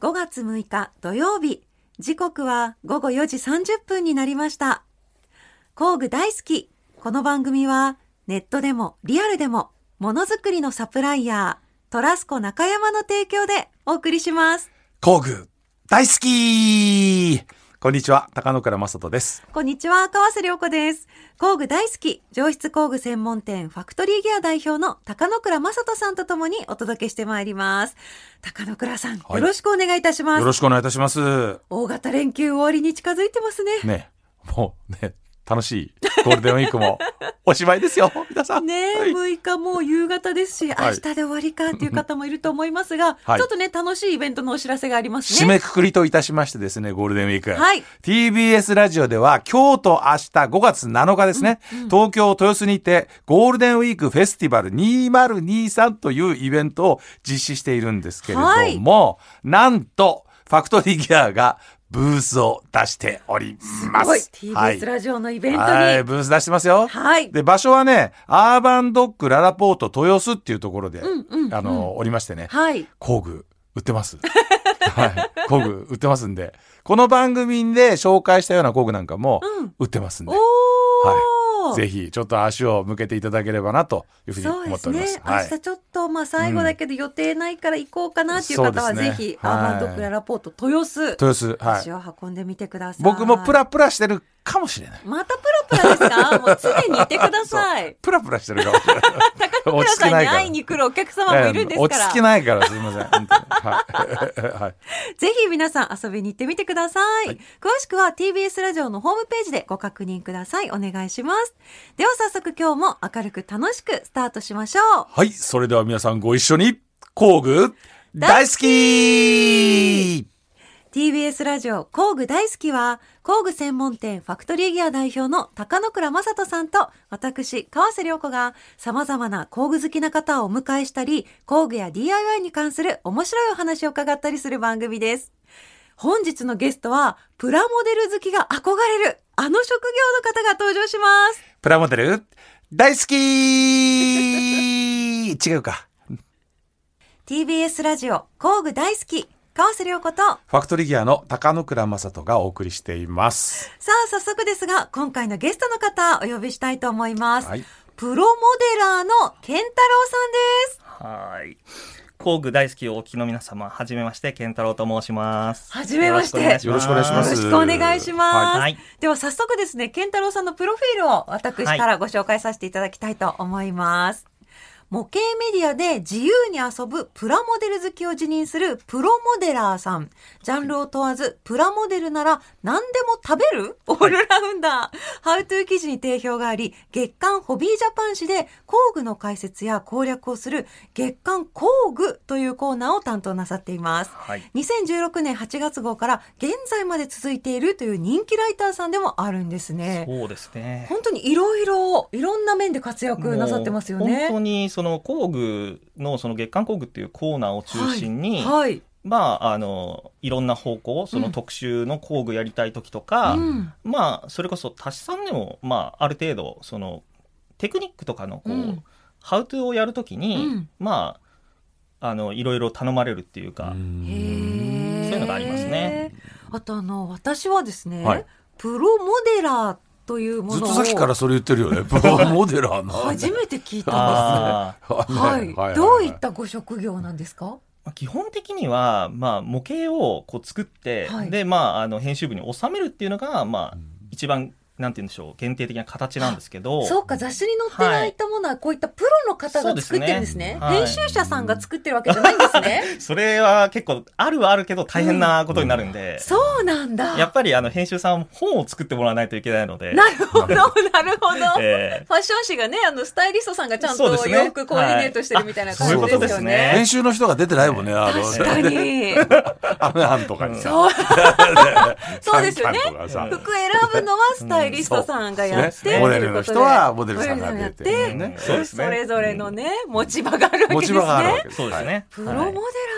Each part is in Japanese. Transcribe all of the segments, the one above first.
5月6日土曜日。時刻は午後4時30分になりました。工具大好き。この番組はネットでもリアルでもものづくりのサプライヤー、トラスコ中山の提供でお送りします。工具大好きこんにちは、高野倉正人です。こんにちは、川瀬良子です。工具大好き、上質工具専門店ファクトリーギア代表の高野倉正人さんとともにお届けしてまいります。高野倉さん、はいよろしくお願いいたします。よろしくお願いいたします。大型連休終わりに近づいてますね。ね、もうね、楽しいゴールデンウィークもおしまいですよ、皆さん。ねえ、はい。6日もう夕方ですし、はい。明日で終わりかっていう方もいると思いますが、はい。ちょっとね、楽しいイベントのお知らせがありますね。締めくくりといたしましてですね、ゴールデンウィーク。はい。TBS ラジオでは今日と明日5月7日ですね、東京豊洲にてゴールデンウィークフェスティバル2023というイベントを実施しているんですけれども、なんとファクトリーギアがブースを出しております。ごい。はい TBS ラジオのイベントに。は、はいブース出してますよ。い。で、場所はね、アーバンドッグララポート豊洲っていうところで、んうんうんあの、おりましてね、はい。工具売ってます。はい。工具売ってますんで、この番組で紹介したような工具なんかもうん売ってますんで、おー。ぜひちょっと足を向けていただければなというふうに思っております。ね。明日ちょっと、まあ最後だけど予定ないから行こうかなっていう方はそうですねぜひ、はいアーバンドッグララポート豊洲、豊洲、はい足。を運んでみてください。僕もプラプラしてるかもしれない。またプラプラですか？もう常にいてください。プラプラしてるかもしれない。高倉さんに会いに来るお客様もいるんですから。落ち着きないからすみません。はい。はい。ぜひ皆さん遊びに行ってみてください。詳しくは TBS ラジオのホームページでご確認ください。お願いします。では早速今日も明るく楽しくスタートしましょう。はい。それでは皆さんご一緒に、工具大好き TBS ラジオ工具大好きは工具専門店ファクトリーギア代表の高野倉正人さんと私川瀬良子が様々な工具好きな方をお迎えしたり工具や DIY に関する面白いお話を伺ったりする番組です。本日のゲストはプラモデル好きが憧れるあの職業の方が登場します。プラモデル大好き違うか。TBS ラジオ工具大好き川瀬良子とファクトリーギアの高野倉正人がお送りしています。さあ、早速ですが、今回のゲストの方、お呼びしたいと思います。はい。プロモデラーの健太郎さんです。はい。工具大好きお聞きの皆様、はじめまして、健太郎と申します。はじめましてよろしくお願いしますよろしくお願いします。はいでは早速ですね、けんたろうさんのプロフィールを私からご紹介させていただきたいと思います。模型メディアで自由に遊ぶプラモデル好きを自認するプロモデラーさん。ジャンルを問わず、プラモデルなら何でも食べる？オールラウンダー。ハウトゥー記事に定評があり、月刊ホビージャパン誌で工具の解説や攻略をする月刊工具というコーナーを担当なさっています。はい。2016年8月号から現在まで続いているという人気ライターさんでもあるんですね。そうですね。本当にいろいろ、いろんな面で活躍なさってますよもう本当ね。に、その工具の、その月刊工具っていうコーナーを中心に、はい。まあ、あの、いろんな方向、その特集の工具やりたい時とか、うん。まあ、それこそ、足し算でも、まあ、ある程度、その、テクニックとかの、こう、うん。ハウトゥーをやるときに、うん。まあ、あの、いろいろ頼まれるっていうか、へーそういうのがありますね。あとあの、私はですね、はい。プロモデラーというものをずっとさっきからそれ言ってるよね。プ ロモデラーな。初めて聞いたんです。はい。どういったご職業なんですか？まあ基本的には、まあ、模型をこう作って、はいで、まあ、あの編集部に収めるっていうのが、まあ、一番なんて言うんでしょう限定的な形なんですけど。そうか、雑誌に載ってないったものは、こういったプロの方が作ってるんですね。ね。はい。編集者さんが作ってるわけじゃないんですね。それは結構あるはあるけど大変なことになるんで、そうなんだ。やっぱりあの編集さん本を作ってもらわないといけないので、なるほど、なるほど。えファッション誌がね、あの、スタイリストさんがちゃんとそうですね。洋服コーディネートしてるみたいな感じはい。あそういうことですよねですね。編集の人が出てないもんね、あの、確かに。アメハンとかにさ。そう。そうですよね。服選ぶのはスタイリストさんがやって、ねモデルの人はモデルさんが出てモデルさんやってねそうですね。それぞれのね、持ち場があるわけです。持ち場があるわね。そうですね。プロモデラ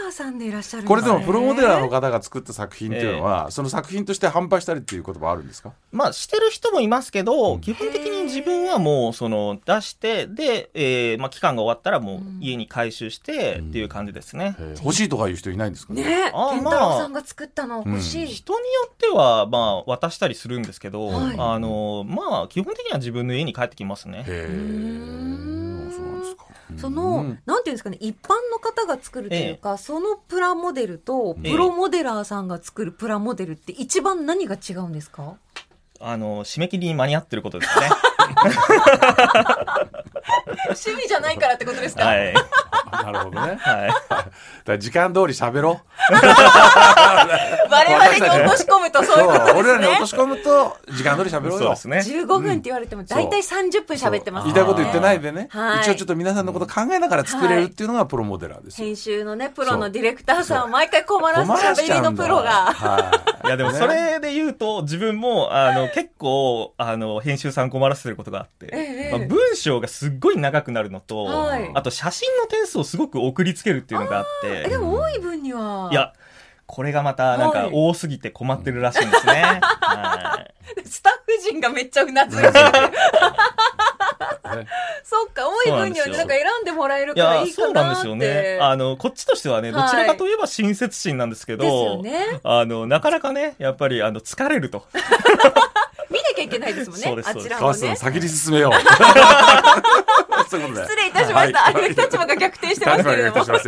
ーーさんでいらっしゃるこれでもプロモデラーの方が作った作品っていうのは、その作品として販売したりっていうこともあるんですか？まあ、してる人もいますけど、うん。基本的に自分はもう、その、出して、で、えーまあ、期間が終わったらもう家に回収してっていう感じですね。えー欲しいとかいう人いないんですかね？ねあー健太郎さんが作ったの欲しい、人によっては、まあ、渡したりするんですけど、はい。あの、まあ、基本的には自分の家に帰ってきますね。へえん。そうなんですか。その、うん。なんていうんですかね一般の方が作るというか、そのプラモデルとプロモデラーさんが作るプラモデルって一番何が違うんですか、あの、締め切りに間に合ってることですね。趣味じゃないからってことですか、はい。なるほどね。はい。ら時間通り喋ろう。我々に落とし込むとそういうことですね。俺らに落とし込むと時間通り喋ろうよ。そうですね。15分って言われても大体30分喋ってます言いたいこと言ってないでね、はい。一応ちょっと皆さんのこと考えながら作れるっていうのがプロモデラーですよ、編集のねプロのディレクターさんを毎回困ら困す喋りらしちゃうんだ。のプロがはいや、でもそれで言うと、自分も、あの、結構、あの、編集さん困らせてることがあって、ええ。まあ、文章がすっごい長くなるのと、はいあと写真の点数をすごく送りつけるっていうのがあって、えでも多い分にはいや、これがまた、なんかはい多すぎて困ってるらしいんですね。はい。スタッフ陣がめっちゃうなずいてる そっか多い分にはなんか選んでもらえるいからや、いいかなってそうなんですよね。あの、こっちとしてはね、どちらかといえば親切心なんですけど、ですよねあの、なかなかね、やっぱり、あの、疲れると。ゃいけないですもんね。あちら川もね。瀬さん先に進めよう。失礼いたしました、はい。あれ立場が逆転してますけれども。それ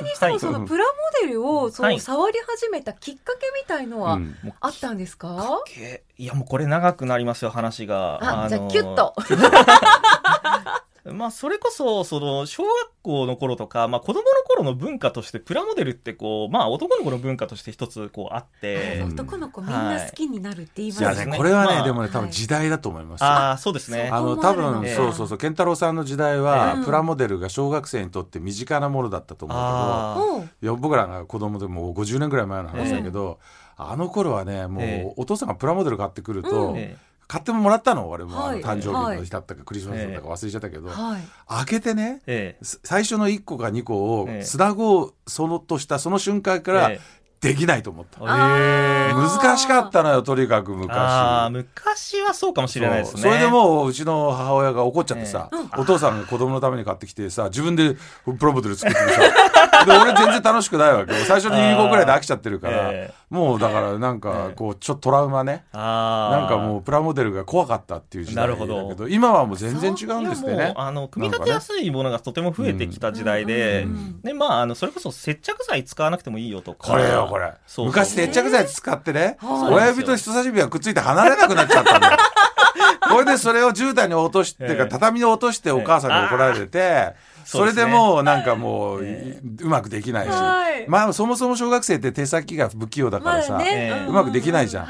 にしてもはい。そのプラモデルをそはい。の触り始めたきっかけみたいのはうん。あったんですか、けいや、もうこれ長くなりますよ、話が。あじゃあのキュッと まあ、それこそ、その、小学校の頃とか、まあ、子供の頃の文化として、プラモデルってこう、まあ、男の子の文化として一つ、こう、あって、うん。男の子みんな好きになるって言いますい。やよねねこれはね、まあ。でもね多分はい。時代だと思います。よああ、そうですね。あの多分かそうそうそう健太郎さんの時代は、うん。プラモデルが小学生にとって身近なものだったと思うけどいや僕らが子供でもう50年ぐらい前の話だけど、あの頃はねもう、ええ。お父さんがプラモデル買ってくると、うん。え買ってもらったの？俺も、誕生日の日だったか、クリスマスだったか忘れちゃったけど、はい。開けてね最初の1個か2個をええ。つなごうそのとしたその瞬間からえできないと思った、難しかったのよとにかく昔。昔はそうかもしれないですね。それでもううちの母親が怒っちゃってさ、えお父さんが子供のために買ってきてさ自分でプロモデル作っててさで 俺全然楽しくないわけ。よ最初の2個ぐらいで飽きちゃってるから、えもうだからなんかこうちょっとトラウマね。なんかもうプラモデルが怖かったっていう時代だけど今はもう全然違うんですね。あの組み立てやすいものがとても増えてきた時代で、でまああのそれこそ接着剤使わなくてもいいよとか。これよこれ。そうそう。昔接着剤使ってね、はい。親指と人差し指がくっついて離れなくなっちゃったんだよ。これでそれを絨毯に落として、畳に落としてお母さんに怒られて、それでもうなんかもう、いうまくできないし、はい。まあそもそも小学生って手先が不器用だからさ、まあねええうまくできないじゃん。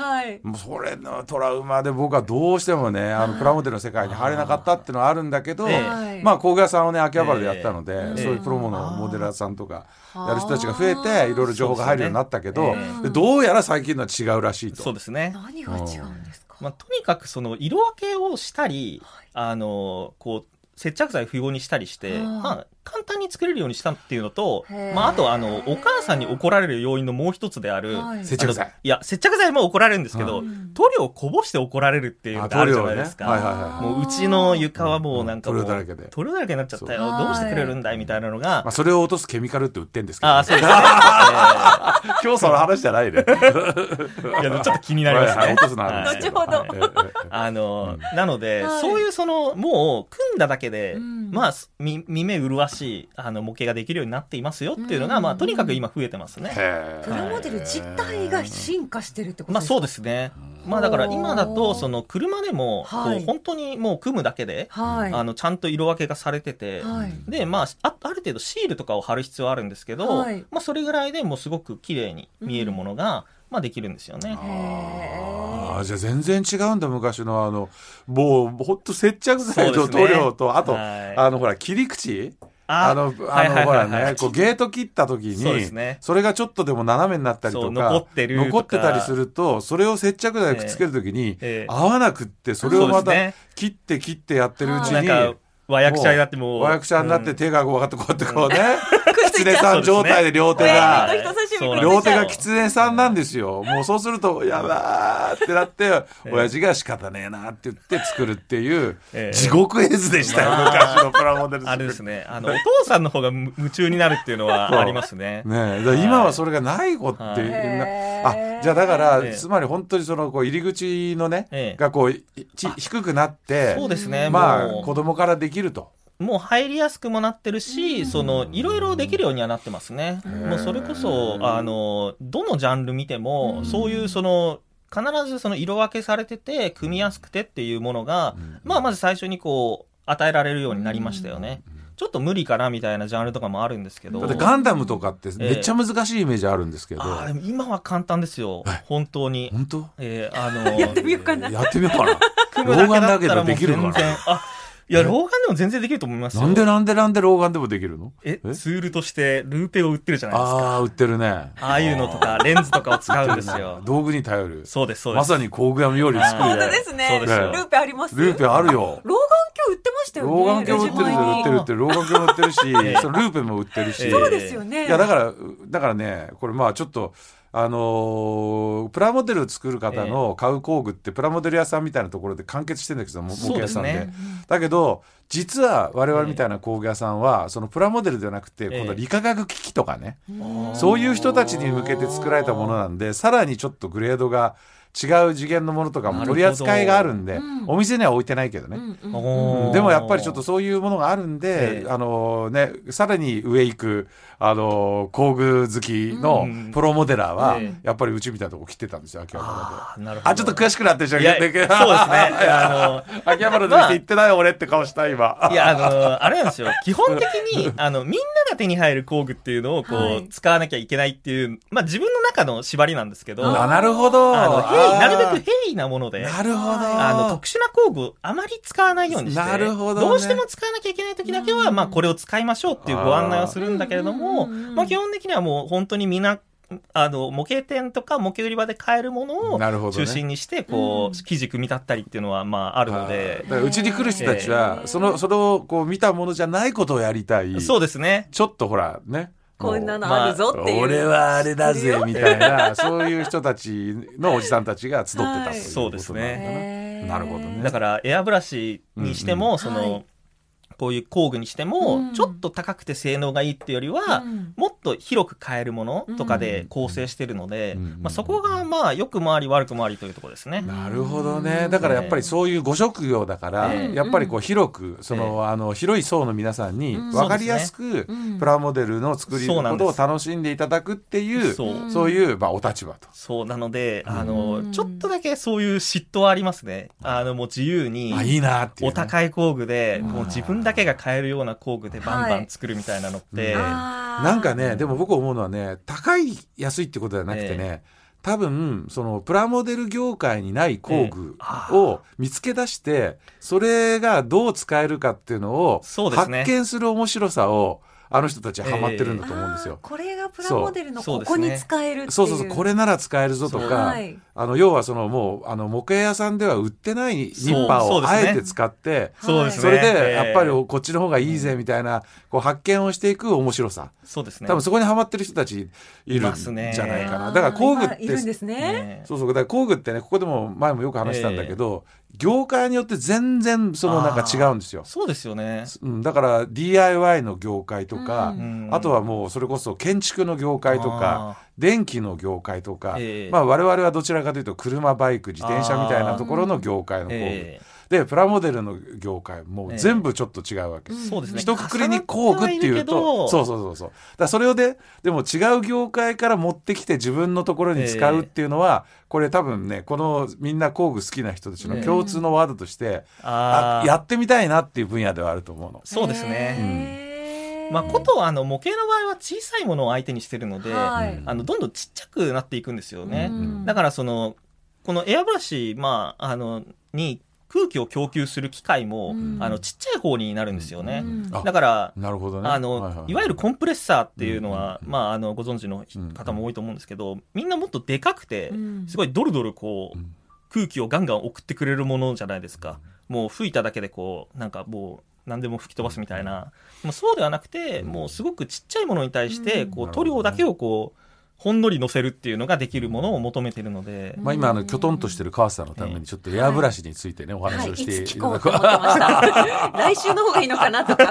それのトラウマで僕はどうしてもねあのプラモデルの世界に入れなかったっていうのはあるんだけど、まあ工具屋さんをね秋葉原でやったので、ええ。そういうプロモのモデラーさんとかやる人たちが増えていろいろ情報が入るようになったけど、どうやら最近のは違うらしいと。そうですね、何が違うんですか？まあ、とにかくその色分けをしたり、あのこう接着剤不要にしたりして、はいまあ、簡単に作れるようにしたっていうのとまあ、あとあのお母さんに怒られる要因のもう一つである、はい。接着剤。いや接着剤も怒られるんですけど、うん塗料をこぼして怒られるっていうのがあるじゃないですか。あ塗料ねはいはいはい。もううちの床はもうなんかもう、うん塗料だらけで塗料だらけになっちゃったよ。そうどうしてくれるんだいみたいなのが、まあ、それを落とすケミカルって売ってんですけど、ああ、そうですね。今日その話じゃないね。えーいや、ちょっと気になりますね。はいはい落。とすの後ほど。あの、うなので、はい。そういうその、もう、組んだだけで、うん。まあ、み耳麗しい、あの、模型ができるようになっていますよっていうのが、うん。まあ、とにかく今増えてますね。プラモデル自体が進化してるってことまあ、ですか？そうですね。まあ、だから今だと、その、車でも、こはい。う、本当にもう組むだけで、はい。あの、ちゃんと色分けがされてて、はい。で、まあ、あある程度シールとかを貼る必要はあるんですけど、はい。まあ、それぐらいでもうすごく綺麗に見えるものが、まあ、できるんですよね。ああじゃあ全然違うんだ昔のあのもうほんと接着剤と塗料と、あと、はい。あのほら切り口ああのあのほらねこう ゲート切った時にそれがちょっとでも斜めになったりとか残ってる残ってたりするとそれを接着剤くっつける時に、ええ。合わなくってそれをまた切って切ってやってるうちに、和訳者になってもう。和訳者になってうん手がこうやってこうやってこうね、くっつ狐さん状態で両手が、両手が狐さんなんですよ。もうそうすると、やばーってなって、え親父が仕方ねえなって言って作るっていうえ、え。地獄絵図でしたよ、まあ昔のプラモデルあれですね。あの、お父さんの方がむ夢中になるっていうのはありますね。ね今はそれがない子って、あじゃあだから、ええ。つまり本当にそのこう入り口のね、ええ。がこういち低くなってそうですね。まあ子供からできると。もう入りやすくもなってるし、その、いろいろできるようにはなってますね。んもうそれこそ、あの、どのジャンル見ても、そういうその、必ずその色分けされてて、組みやすくてっていうものが、まあまず最初にこう、与えられるようになりましたよね。ちょっと無理かなみたいなジャンルとかもあるんですけど。だってガンダムとかってめっちゃ難しいイメージあるんですけど、あーでも今は簡単ですよ。本当に。本当？えーあの やってみようかな。やってみようかな。老眼だだけどできる全かな。然。あ、いや、老眼でも全然できると思いますよ。なんでなんでなんで老眼でもできるの？え、え？ツールとしてルーペを売ってるじゃないですか。ああ、売ってるね。ああいうのとか、レンズとかを使うんですよ。道具に頼る。そうです、そうで。ますさに工具屋より作はいるね本当ですね。そうですよルーペありますルーペあるよ。老眼鏡売ってましたよね。老眼鏡売ってる売ってる売ってる。老眼鏡売ってるしええ、そのルーペも売ってるし。ええそうですよね。いやだからだからねこれまあちょっとあのープラモデルを作る方の買う工具ってプラモデル屋さんみたいなところで完結してるんだけども模型屋さんで。ねだけど実は我々みたいな工具屋さんはそのプラモデルではなくてええ。今度は理化学機器とかねあー。そういう人たちに向けて作られたものなんでさらにちょっとグレードが違う次元のものとかも取り扱いがあるんでうん。お店には置いてないけどね。うんうん。おーでもやっぱりちょっとそういうものがあるんで、ええ。あのね、さらに上行く、あの工具好きのうんプロモデラーは、えやっぱりうちみたいなとこ来てたんですよ、秋葉原で。あちょっと悔しくなってるじゃん。そうですね。あの、秋葉原の店行ってない俺って顔した、今。いや、あの、あれなんですよ。基本的に、あの、みんなが手に入る工具っていうのを、こう、はい使わなきゃいけないっていう、まあ自分の中の縛りなんですけど、なるほど。なるべあく平易なもので、ーなるほど。あの、特殊な工具をあまり使わないようにして、なるほどねうしても使わなきゃいけない時だけは、まあこれを使いましょうっていうご案内をするんだけれども、うんうんうんうんまあ基本的にはもう本当にみんな、あの、模型店とか模型売り場で買えるものをなるほどね。中心にして、こうんう、生地組み立ったりっていうのは、まああるので。だ、からうちに来る人たちは、その、それをこう見たものじゃないことをやりたい。そうですね。ちょっとほら、ね。こんなのあるぞっていう。俺はあれだぜみたいなそういう人たちのおじさんたちが集ってたということはい。そうですね。なのかへー。ななるほどね。だからエアブラシにしても、うんその、はいこういう工具にしても、うん。ちょっと高くて性能がいいっていうよりは、うん。もっと広く買えるものとかで構成してるので、うん。まあ、そこがまあ良くもあり悪くもありというところですね。なるほどね。だからやっぱりそういうご職業だから、ええやっぱりこう広く、その、あの、広い層の皆さんにうん。分かりやすくうん。プラモデルの作りことを楽しんでいただくっていう、そうそういう、まあ、お立場と。そうなので、あうの、んちょっとだけそういう嫉妬はありますね。あの、もう自由に、あ、いいなっていう、お高い工具で、うんもう自分だけが買えるような工具でバンバン作るみたいなのって、はいなんかね、でも僕思うのはね、高い、安いってことではなくてね、多分、その、プラモデル業界にない工具を見つけ出して、それがどう使えるかっていうのを、発見する面白さを、あの人たちはハマってるんだと思うんですよ。これがプラモデルのここに使えるっていう。そうそうそう、これなら使えるぞとか、はいあの、要はそのもう、あの、模型屋さんでは売ってないニッパーをあえて使って、それで、えーやっぱりこっちの方がいいぜみたいな、こう発見をしていく面白さ。そうですね。多分そこにハマってる人たちいるんますねじゃないかな。だから工具って、今いるんですね。ねそうそう、だから工具ってね、ここでも前もよく話したんだけど、業界によって全然そのなんか違うんですよ。そうですよね。うん、だから DIY の業界とか、うん。あとはもうそれこそ建築の業界とか、電気の業界とか、ええ。まあ我々はどちらかというと車バイク自転車みたいなところの業界の工具、えでプラモデルの業界もう全部ちょっと違うわけ、えそうですね。一括りに工具っていうと。そうそうそうそう。だそれをででも違う業界から持ってきて自分のところに使うっていうのは、これ多分ねこのみんな工具好きな人たちの共通のワードとして、ああーやってみたいなっていう分野ではあると思うの。そうですね。へーまあ、ことあの模型の場合は小さいものを相手にしてるので、はい。あのどんどんちっちゃくなっていくんですよね。うん。だからそのこのエアブラシ、まあ、あのに空気を供給する機械も、うん。あのちっちゃい方になるんですよね。うん。あだからなるほどね。あの、はいはいい。わゆるコンプレッサーっていうのは、うん。まあ、あのご存知の方も多いと思うんですけど、みんなもっとでかくて、うん。すごいドルドルこう、うん。空気をガンガン送ってくれるものじゃないですか。もう吹いただけでこう、なんかもう、何でも吹き飛ばすみたいな、もうそうではなくてもうすごくちっちゃいものに対してこう塗料だけをこうほんのり乗せるっていうのができるものを求めてるので、まあ、今あのきょとんとしてる川瀬さんのためにちょっとエアブラシについてね、お話をしてはい、いつ聞いただくこうと思ってました。来週の方がいいのかなとか。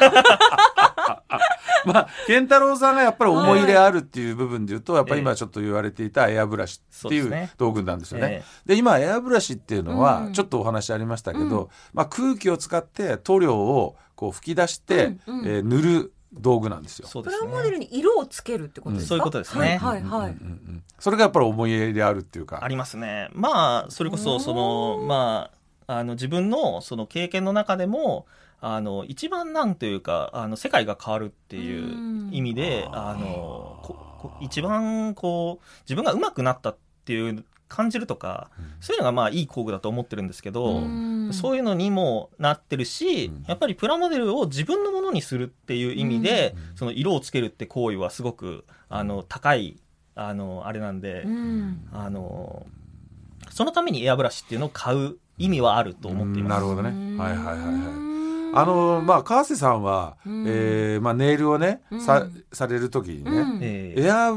まあ、健太郎さんがやっぱり思い入れあるっていう部分で言うと、やっぱり今ちょっと言われていたエアブラシっていう道具なんですよね。えで今エアブラシっていうのうん。はちょっとお話ありましたけど、うん。まあ、空気を使って塗料をこう吹き出して、うんうん。えー塗る道具なんですよ。そうですプラモデねルに色をつけるってことですか、そういうことですね。はいはい、はい。うんうんうんそれがやっぱり思い入れあるっていうか。ありますね。まあそれこそそのまああの自分のその経験の中でもあの一番なんというかあの世界が変わるっていう意味でうんあのここ一番こう自分が上手くなったっていう感じるとかそういうのがまあいい工具だと思ってるんですけど、ん。そういうのにもなってるし、うん。やっぱりプラモデルを自分のものにするっていう意味で、うん。その色をつけるって行為はすごくあの高いあのあれなんで、うん。あのそのためにエアブラシっていうのを買う意味はあると思っています。なるほどね。はいはいはいはい。いあのまあ川瀬さんは、うん。えーまあ、ネイルをね、うん。さされる時にね、うん。えーエア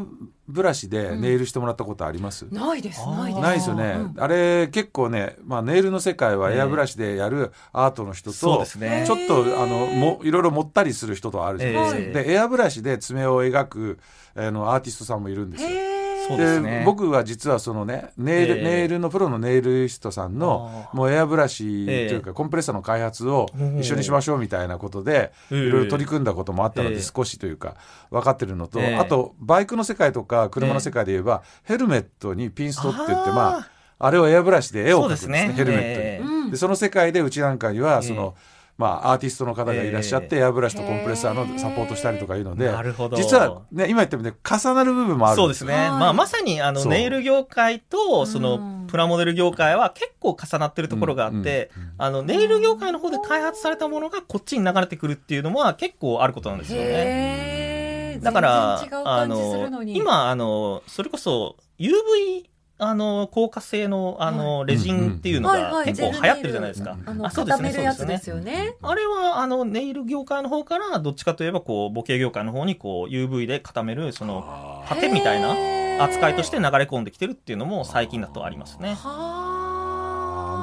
ブラシでネイルしてもらったことあります、ないですないです。ないですよね、うん。あれ結構ね、まあ、ネイルの世界はええ。エアブラシでやるアートの人と、ですね。ちょっとあのもいろいろ盛ったりする人とあるじゃないですか、ええ。でエアブラシで爪を描くあのアーティストさんもいるんですよ。ですね。僕は実はそのねネイル,、ええ。ネイルのプロのネイルリストさんのもうエアブラシというか、ええ。コンプレッサーの開発を一緒にしましょうみたいなことで、ええ。いろいろ取り組んだこともあったのでええ。少しというか分かってるのと、ええ。あとバイクの世界とか車の世界で言えば、ヘルメットにピンストって言ってまああれをエアブラシで絵を描くんですねね。ヘルメットに。ええ。うんでその世界でうちなんかにはええ。その、まあ、アーティストの方がいらっしゃって、エアブラシとコンプレッサーのサポートしたりとかいうのでなるほど。実は、ね、今言ったみたいに重なる部分もあるそうですね、はい。まあ、まさにあのネイル業界とそうん。のプラモデル業界は結構重なってるところがあって、うんうんあのネイル業界の方で開発されたものがこっちに流れてくるっていうのは結構あることなんですよね。へー。だから全然違うあ感じするののに。今あのそれこそ UV あの硬化性のあのレジンっていうのが結構流行ってるじゃないですか。あそうですね固めるやつですよね。あれはあのネイル業界の方からどっちかといえばこう模型業界の方にこう UV で固めるそのあハケみたいな扱いとして流れ込んできてるっていうのも最近だとありますね。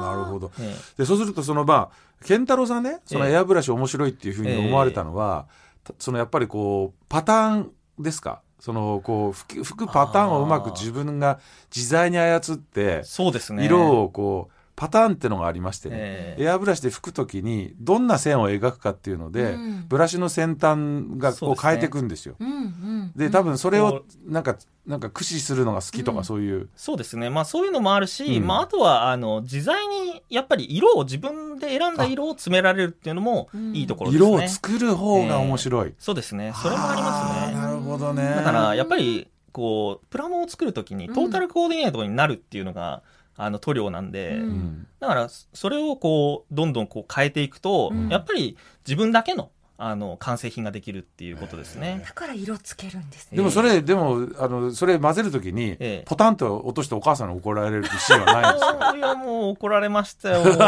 なるほど。えでそうするとそのまあ健太郎さんねそのええ。エアブラシ面白いっていうふうに思われたのは、たそのやっぱりこうパターンですか？そのこう吹くパターンをうまく自分が自在に操ってえそうですね。色をこうパターンってのがありましてね、ええエアブラシで吹くときにどんな線を描くかっていうので、うんブラシの先端がこう変えていくんですよ。うんうんで多分それこをなんかなんか駆使するのが好きとかうんそういう、そうですね。まあそういうのもあるし、うんまああとはあの自在にやっぱり色を自分で選んだ色を詰められるっていうのもいいところですね。色を作る方が面白い。そうですね。それもありますね。ほどね。だからやっぱりこうプラモを作るときにトータルコーディネートになるっていうのが、あの塗料なんで、うんうん。だからそれをこうどんどんこう変えていくと、うん。やっぱり自分だけのあの完成品ができるっていうことですね。だから色つけるんですね。でもそれ、でもあのそれ混ぜるときに、ええポタンと落としてお母さんに怒られるシーンはないんですか？いやもう怒られましたよ。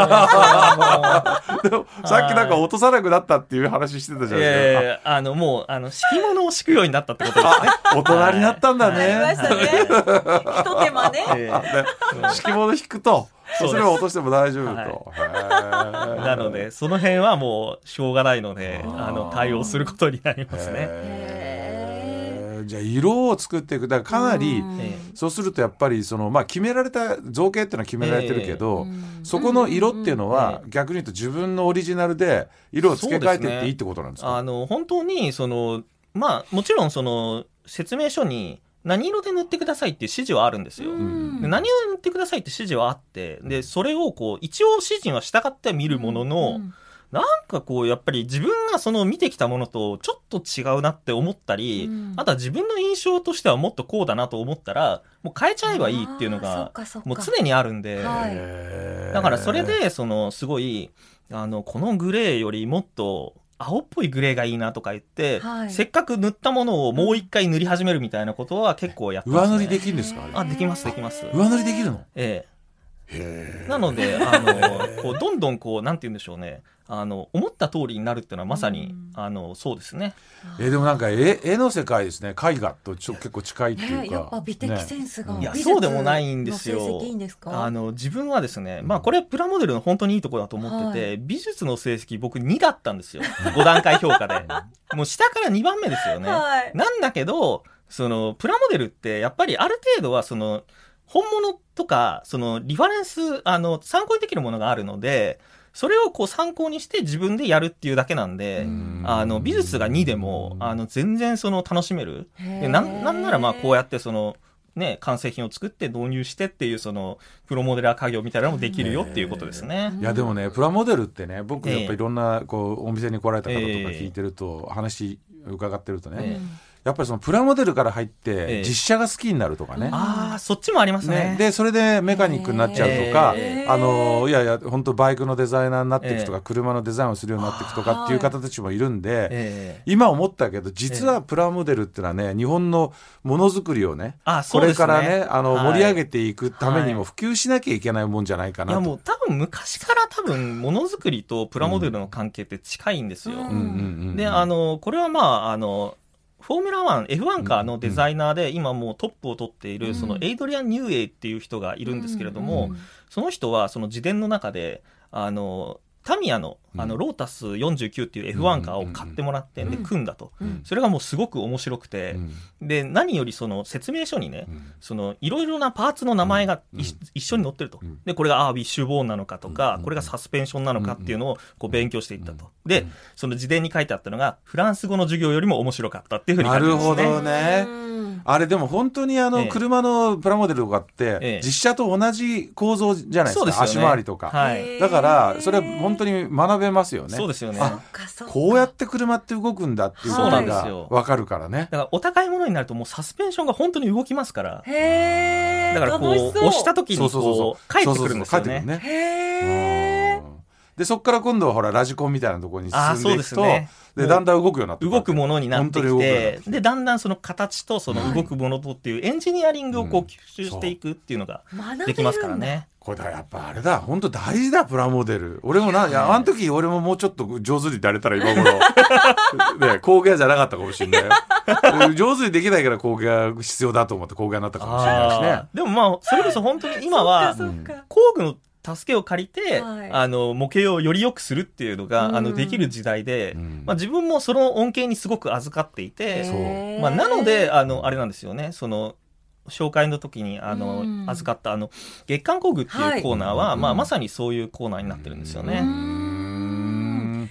さっきなんか落とさなくなったっていう話してたじゃないですか。あのもうあの敷物を敷くようになったってことですね。あ大人になったんだありまね。したね。ひと手間ね。敷物引くと、それは落としても大丈夫はい。と。へー。なので、その辺はもうしょうがないので、あの対応することになりますね。じゃあ色を作っていく。だからかなり、そうするとやっぱりその、まあ、決められた造形っていうのは決められてるけど、うんそこの色っていうのはうん。逆に言うと自分のオリジナルで色を付け替えていっていいってことなんですか？あの本当にそのまあもちろんその説明書に何色で塗ってくださいっていう指示はあるんですよ。うん。で何色で塗ってくださいって指示はあってでそれをこう一応指示には従っては見るものの、うん。なんかこうやっぱり自分がその見てきたものとちょっと違うなって思ったり、うん。あとは自分の印象としてはもっとこうだなと思ったらもう変えちゃえばいいっていうのがもう常にあるんで、だからそれでそのすごいあのこのグレーよりもっと青っぽいグレーがいいなとか言って、はい。せっかく塗ったものをもう一回塗り始めるみたいなことは結構やってます、ね、上塗りできるんですかあできますできます。上塗りできるの？え。へえ。なのであのこうどんどんこうなんて言うんでしょうねあの思った通りになるっていうのはまさに、うん。あのそうですね。えでもなんか絵絵の世界ですね。絵画とちょ結構近いっていうか、ね、やっぱ美的センスが、ねいやそうでもないんですよ。いいすか？あの自分はですね、まあこれプラモデルの本当にいいところだと思ってて、は美術の成績僕2だったんですよ。5段階評価で。もう下から2番目ですよね。はい。なんだけど、そのプラモデルってやっぱりある程度はその本物とか、そのリファレンス、あの参考にできるものがあるので、それをこう参考にして自分でやるっていうだけなんで、うん。あの美術が2でもあの全然その楽しめる。でなんなんならまあこうやってそのね、完成品を作って導入してっていうそのプロモデラー家業みたいなのもできるよっていうことですね。いやでもねプラモデルってね僕ええやっぱりいろんなこうお店に来られた方とか聞いてると、話伺ってるとね、えやっぱりそのプラモデルから入っええ。て実写が好きになるとかね。ああ、そっちもありますね。ね、でそれでメカニックになっちゃうとか、えあのいやいや本当バイクのデザイナーになっていくとか、ええ。車のデザインをするようになっていくとかっていう方たちもいるんで、ええ。今思ったけど実はプラモデルってのはね日本のものづくりをねあそこれからねあの、はい。盛り上げていくためにもは普及しなきゃいけないもんじゃないかいやなと。もう多分昔から多分ものづくりとプラモデルの関係って近いんですよ。うんうんうんうん。で、あの、これはまあ、あの、フォーミュラ1、F1 カーのデザイナーで、今もうトップを取っている、そのエイドリアン・ニューエイっていう人がいるんですけれども、その人はその自伝の中で、あの、タミヤのあのうんロータス49っていう F1 カーを買ってもらって、で、うん組んだと。うん。それがもうすごく面白くて、で、何よりその説明書にね、いろいろなパーツの名前が一緒に載ってると。うん。で、これがああ、ウィッシュボーンなのかとかうん、これがサスペンションなのかっていうのをこう勉強していったと。うん。で、その自伝に書いてあったのが、フランス語の授業よりも面白かったっていうふうに書ないるほてあるんですね。どね。あれでも本当にあの、ええ。車のプラモデルとかって、ええ。実写と同じ構造じゃないですか？足回りとか、はい。だからそれは本当に学べますよね。そうですよね。こうやって車って動くんだっていうことが分かるからね。からお高いものになるともうサスペンションが本当に動きますから。へえだからこう、楽しそう。押した時にこう、帰ってくるんですよね。そうそうそう帰ってくるね。へえうんでそこから今度はほらラジコンみたいなところに進んでいくとですね。でだんだん動くようになって動くものになってきてき、ててで、だんだんその形とその動くものとっていうエンジニアリングをこう吸収していくっていうのができますからね。これだやっぱあれだ本当大事だプラモデル。俺もないやあの時俺ももうちょっと上手になれたら今頃。ね工芸じゃなかったかもしれないよ。上手にできないから工芸が必要だと思って工芸になったかもしれないしね。でもまあ、それこそ本当に今は、工具の助けを借りて、はい。あの、模型をより良くするっていうのが、うん。あの、できる時代で、うん。まあ自分もその恩恵にすごく預かっていて、まあなので、あの、あれなんですよね、その、紹介の時に、あの、うん。預かった、あの、月刊工具っていうコーナーは、はい。まあまさにそういうコーナーになってるんですようね。ん。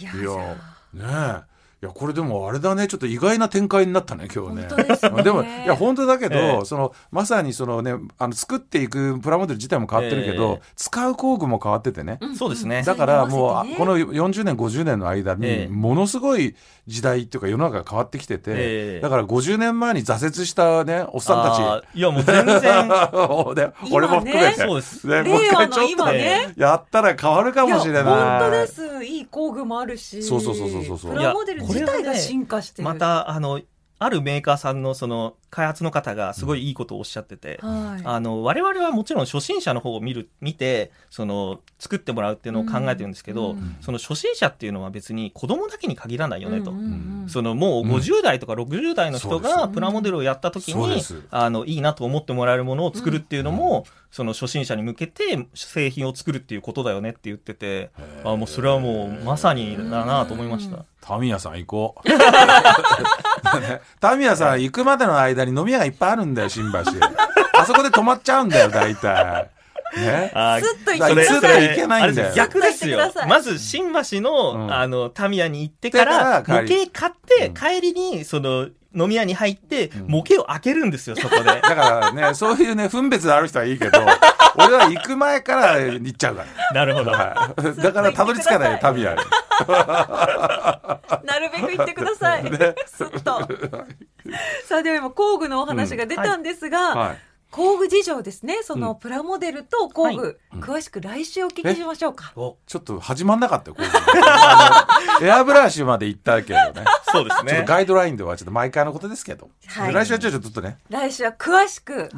いやいやねえいやこれでもあれだね。ちょっと意外な展開になったね今日ね。ですね。でもいや本当だけど、ええ。そのまさにそのねあの作っていくプラモデル自体も変わってるけど、ええ。使う工具も変わっててね、そうですね。だからもう、あそれに合この40年50年の間にええ。ものすごい時代っていうか世の中が変わってきてて、ええ。だから50年前に挫折したねおっさんあたーいやもう全然、ちね俺も含めて、そうです。ねもう一回ちょっとねやったら変わるかもしれない。いや本当です。いい工具もあるし。そうそうそうそうそうそう。プラモデル自体が進化してる。また、あの、あるメーカーさんのその開発の方がすごいいいことをおっしゃってて、はい。あの我々はもちろん初心者の方を見る見てその作ってもらうっていうのを考えてるんですけど、うんその初心者っていうのは別に子供だけに限らないよねと。うんうんうん。そのもう50代とか60代の人がプラモデルをやった時にあのいいなと思ってもらえるものを作るっていうのも、その初心者に向けて製品を作るっていうことだよねって言っててあもうそれはもうまさにだなと思いました。タミヤさん行こう。タミヤさん行くまでの間に飲み屋がいっぱいあるんだよ、新橋。あそこで止まっちゃうんだよ、大体。ね。あっと行けないんだよ逆ですよまず新橋の、うんあの、タミヤに行ってから、行ってから模型買って、うん帰りに、その、飲み屋に入って、ん模型を開けるんですよ、そこで。だからね、そういうね、分別ある人はいいけど、俺は行く前から行っちゃうかなるほど。ら。はいだからたどり着かないよ、タミヤに。なるべく行ってください。すっと。さあでは今工具のお話が出たんですが、はい。工具事情ですね。そのプラモデルと工具、うん詳しく来週お聞きしましょうか。おちょっと始まんなかったよ、こういうのあのエアブラシまで行ったけどね。そうですね。ちょっとガイドラインではちょっと毎回のことですけど、はい来週はちょっとね来週は詳しく。ぐっ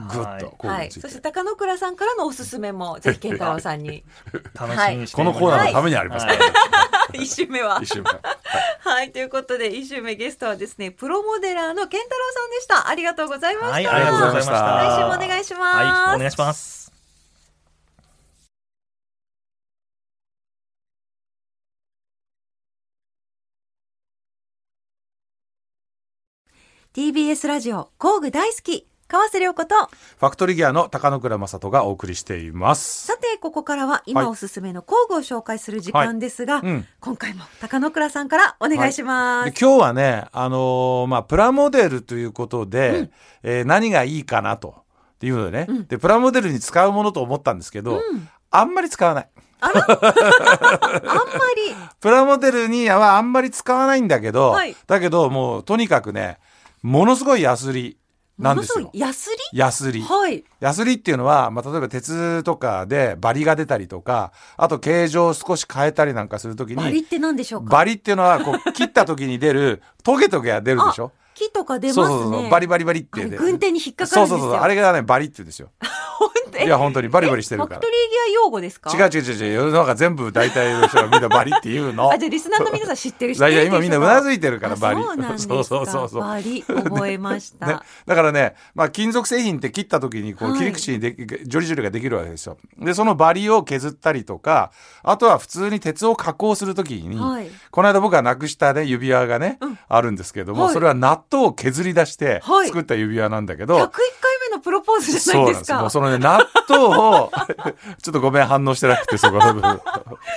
とこうはい。について、そして高野倉さんからのおすすめも、ぜひ健太郎さんに。楽しみにしてこのコーナーのためにありますから、はい一週目は。一週目はい。ということで、一週目ゲストはですね、プロモデラーの健太郎さんでした。ありがとうございました。はい、ありがとうございました。来週もお願いします。はい、お願いします。TBS ラジオ工具大好き川瀬良子とファクトリーギアの高野倉正人がお送りしています。さてここからは今おすすめの工具を紹介する時間ですが、うん。今回も高野倉さんからお願いします、で今日はね、あのーまあ、プラモデルということで、えー何がいいかなと。っていうのでね、うん。で、プラモデルに使うものと思ったんですけど、うん。あんまり使わない。あんまり？プラモデルにはあんまり使わないんだけど、はい。だけどもうとにかくね、ものすごいヤスリなんですよ。ヤスヤスリリ。はい。ヤスリっていうのは、まあ、例えば鉄とかでバリが出たりとか、あと形状を少し変えたりなんかするときに、バリって何でしょうか？バリっていうのはこう切った時に出る、トゲトゲが出るでしょ？木とか出ますね。そうそうそう、バリバリバリってあれ出軍手に引っかかるんですよ。そうそうそう、あれがね、バリって言うんですよ。いや、本当にバリバリしてるから。ファクト。リーギア用語ですか？違う違う違う違う、世の中全部大体の人がみんなバリって言うの。あじゃあリスナーの皆さん知ってるいやいや、人今みんなうなずいてるから、あバリ。そうなんですか。そうそうそう。バリ覚えました、ね、だからね、まあ、金属製品って切った時にこはい。う切り口にで、ジョリジョリができるわけですよ。でそのバリを削ったりとかあとは普通に鉄を加工する時に、はい。この間僕がなくした、ね、指輪がね、うん。あるんですけども、はい。それは納豆を削り出してはい。作った指輪なんだけど、101回プロポーズじゃそないでか。うなんです。すもうそのね納豆をちょっとごめん反応してなくてそこの部分。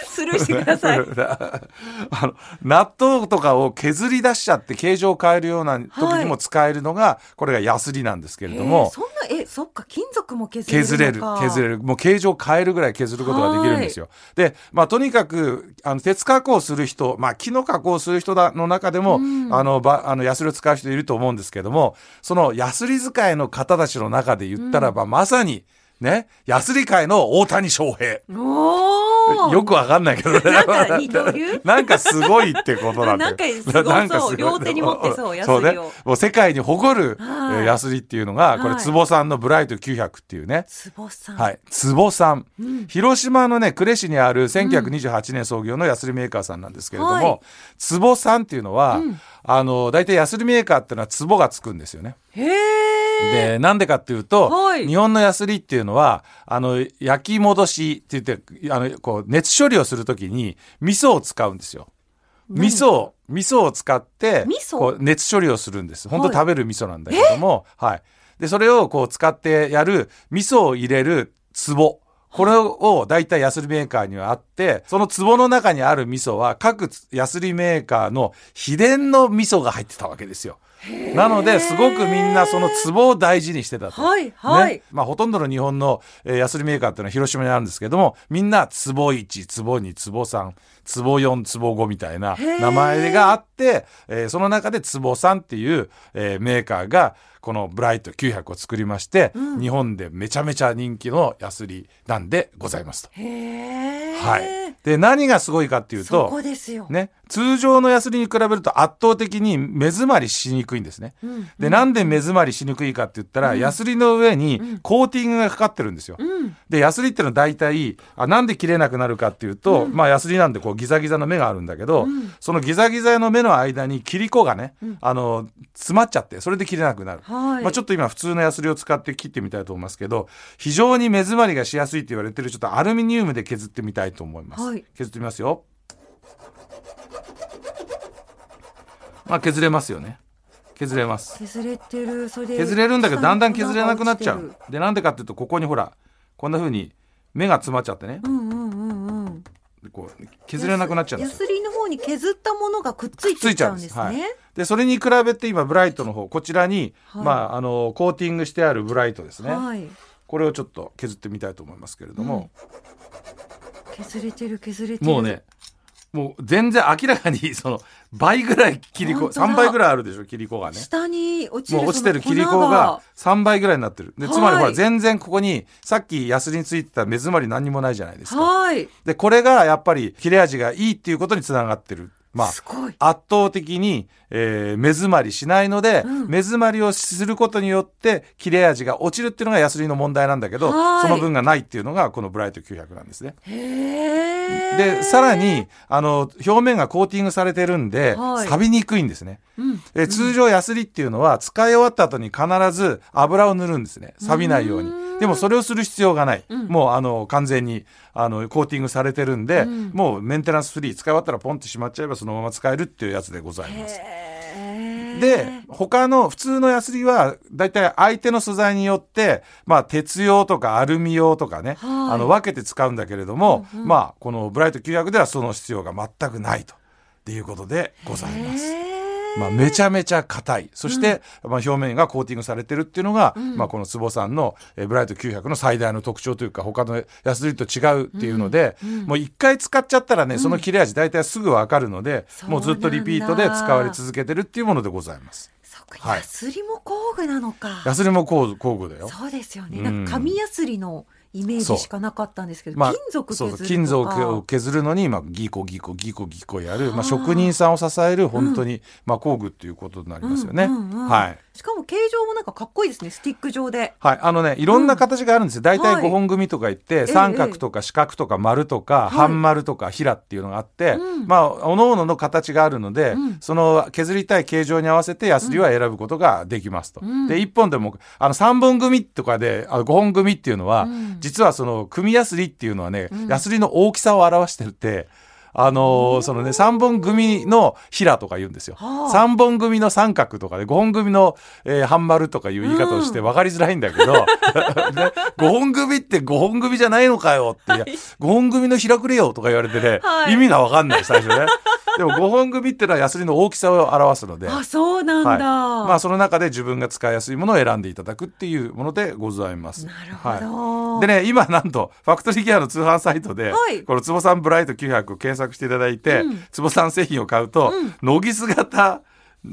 スルーしてください。あの納豆とかを削り出しちゃって形状を変えるような時にも使えるのが、これがヤスリなんですけれどえもー、そんなえそっか金属も削れるのか。削れる削れる。もう形状を変えるぐらい削ることができるんですよ。で、まあ、とにかくあの鉄加工する人、まあ、木の加工する人だの中でも、うん。あのばあのヤスリを使う人いると思うんですけどもそのヤスリ使いの方たちの中で言ったらば、まさにねヤスリ界の大谷翔平。よくわかんないけどね。なんか二刀流なんかすごいってことなんだよ。なんかすごそう両手に持ってそうヤスリをそうね。もう世界に誇る、ヤスリっていうのが、これ、はい坪さんのブライト900っていうね。坪さんはい。坪さん。うん広島のね、呉市にある1928年創業のヤスリメーカーさんなんですけれども、はい坪さんっていうのは、うんあの、大体ヤスリメーカーっていうのは壺がつくんですよね。へえで、なんでかっていうと、はい日本のヤスリっていうのは、あの、焼き戻しって言って、あの、こう、熱処理をするときに、味噌を使うんですよ。味噌を、味噌を使って、こう、熱処理をするんです。本当はい食べる味噌なんだけども、はい。で、それをこう、使ってやる、味噌を入れる壺。これを大体ヤスリメーカーにはあって、その壺の中にある味噌は各ヤスリメーカーの秘伝の味噌が入ってたわけですよ。なので、すごくみんなその壺を大事にしてたと。はいはい。ね。まあ、ほとんどの日本の、えーヤスリメーカーっていうのは広島にあるんですけども、みんな、壺1、壺2、壺3、壺4、壺5みたいな名前があって、えーその中で壺3っていう、えーメーカーが、このブライト900を作りまして、うん。日本でめちゃめちゃ人気のヤスリなんでございますと。はい。で、何がすごいかっていうそと、こですよ、ね、通常のヤスリに比べると圧倒的に目詰まりしにくいんですね。うん。で、なんで目詰まりしにくいかって言ったら、うん。ヤスリの上にうん。コーティングがかかってるんですよ。うん。で、ヤスリってのは大体、あ、なんで切れなくなるかっていうと、うん。まあヤスリなんでこうギザギザの目があるんだけど、うんそのギザギザの目の間に切り子がね、うんあの、詰まっちゃって、それで切れなくなる。はい、まあちょっと今普通のヤスリを使って切ってみたいと思いますけど、非常に目詰まりがしやすいって言われてるちょっとアルミニウムで削ってみたいと思います。はい削ってみますよ。まあ削れますよね。削れます。削れてるそれで削れるんだけどだんだん削れなくなっちゃう。でなんでかっていうとここにほらこんな風に目が詰まっちゃってねうんうんこう削れなくなっちゃうんですよ。ヤスリの方に削ったものがくっついてちゃうんですね。くっついでそれに比べて今ブライトの方こちらに、はいまああのコーティングしてあるブライトですね。はい。これをちょっと削ってみたいと思いますけれども、削れてる削れてる。もうねもう全然明らかにその倍ぐらい切り子本当だ3倍ぐらいあるでしょ切り子がね。下に落ちるもう落ちてる切り子が3倍ぐらいになってる。でつまりほはいら全然ここにさっきヤスリについてた目詰まり何にもないじゃないですか。はい。で、これがやっぱり切れ味がいいっていうことにつながってる。まあ。圧倒的に、えー目詰まりしないので、うん。目詰まりをすることによって切れ味が落ちるっていうのがヤスリの問題なんだけどはい。その分がないっていうのがこのブライト900なんですね。でさらに、あの表面がコーティングされてるんで、はい。錆びにくいんですね。うん。えー通常ヤスリっていうのは使い終わった後に必ず油を塗るんですね。錆びないように。うんでもそれをする必要がない、うん。もうあの完全にあのコーティングされてるんで、うん。もうメンテナンスフリー使い終わったらポンってしまっちゃえばそのまま使えるっていうやつでございます。で他の普通のヤスリはだいたい相手の素材によって、まあ、鉄用とかアルミ用とかね、はい。あの分けて使うんだけれども、うんうん。まあこのブライト900ではその必要が全くないと。いうことでございます。まあ、めちゃめちゃ硬いそして、まあ、表面がコーティングされてるっていうのが、うんまあ、この坪さんのえーブライト900の最大の特徴というか他のヤスリと違うっていうので、もう一回使っちゃったらねその切れ味大体すぐ分かるので、もうずっとリピートで使われ続けてるっていうものでございます。はいヤスリも工具なのか。ヤスリも工具工具だよ。そうですよね。うんなんか紙ヤスリのイメージしかなかったんですけど、まあ金属削金属を削るのに、まあ、ギコギコギコギコやる、まあ、職人さんを支える本当に、まあ、工具っていうことになりますよね。うんうんうん。はいしかも形状もなんかかっこいいですね。スティック状で。はい、あのね、いろんな形があるんですよ。大体はい。5本組とか言って、え三角とか四角とか丸とか、い。半丸とか平っていうのがあって、うん。まあ、おのおのの形があるので、うん。その削りたい形状に合わせてヤスリは選ぶことができますと。うん。で、1本でも、あの、3本組とかで、あの5本組っていうのは、うん。実はその、組ヤスリっていうのはね、うん。ヤスリの大きさを表してて、あのーそのね、3本組の平とか言うんですよ。はあ。3本組の三角とかで、5本組の、えー半丸とかいう言い方をして分かりづらいんだけど、ね、5本組って5本組じゃないのかよって、い。や5本組の開くれよとか言われてね、はい。意味が分かんない、最初ね。でも5本組ってのはヤスリの大きさを表すので、あ、そうなんだ。はい、まあその中で自分が使いやすいものを選んでいただくっていうものでございます。なるほはいど。でね、今なんと、ファクトリーギアの通販サイトで、はいこの坪さんブライト900を検索していただいて、うん坪さん製品を買うと、うんノギス型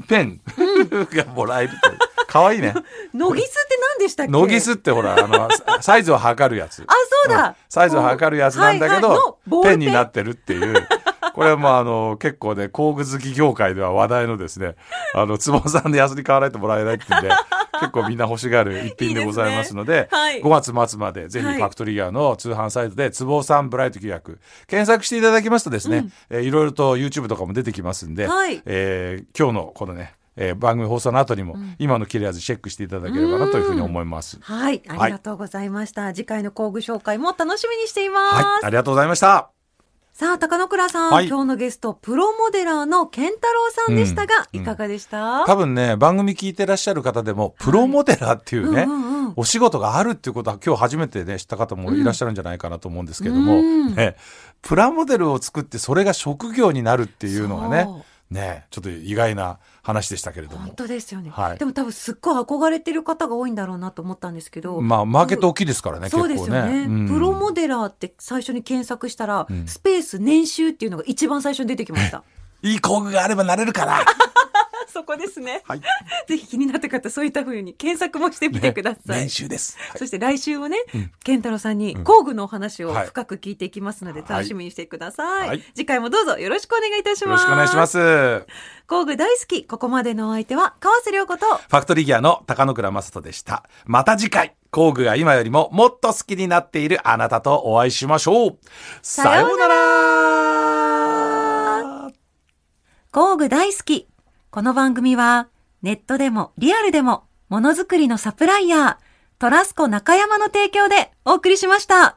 ペン がもらえるという。かわいいね。ノギスって何でしたっけ？ノギスってほら、あの、ササイズを測るやつ。あ、そうだ。うんサイズを測るやつなんだけど、はいはいペンになってるっていう。これはもうあの、結構ね、工具好き業界では話題のですね、あの、坪さんで安に買わないともらえないっていうんで、結構みんな欲しがる一品でございますので、いいですね。はい。5月末までぜひフはい。ァクトリーギアの通販サイトで、坪さんブライト900、検索していただきますとですね、えーいろいろと YouTube とかも出てきますんで、はい。えー今日のこのね、えー番組放送の後にも、今の切れ味チェックしていただければなというふうに思います。はい、ありがとうございました。次回の工具紹介も楽しみにしています。はい、ありがとうございました。さあ、高野倉さん、はい。今日のゲスト、プロモデラーの健太郎さんでしたが、うんいかがでした、多分ね、番組聞いてらっしゃる方でも、プロモデラーっていうね、うんうんうん。お仕事があるっていうことは今日初めてね、知った方もいらっしゃるんじゃないかなと思うんですけども、うん。ね、プラモデルを作ってそれが職業になるっていうのがねそ、ね、ちょっと意外な話でしたけれど本も。当ですよね、はいでも多分すっごい憧れてる方が多いんだろうなと思ったんですけど。まあ、マーケット大きいですからね、結構ね。そうですよね、うんプロモデラーって最初に検索したら、んスペース年収っていうのが一番最初に出てきました。いい工具があればなれるから。そこですね。はい。ぜひ気になった方、そういった風に検索もしてみてください。練習です。はいそして来週もね、うん健太郎さんに工具のお話をはい深く聞いていきますので、はい楽しみにしてください、はい次回もどうぞよろしくお願いいたしよろます。しくお願いしま。す。工具大好き。ここまでのお相手は、川瀬良子と、ファクトリーギアの高野倉正人でした。また次回、工具が今よりももっと好きになっているあなたとお会いしましょう。さようなら工具大好き。この番組は、ネットでもリアルでも、ものづくりのサプライヤー、トラスコ中山の提供でお送りしました。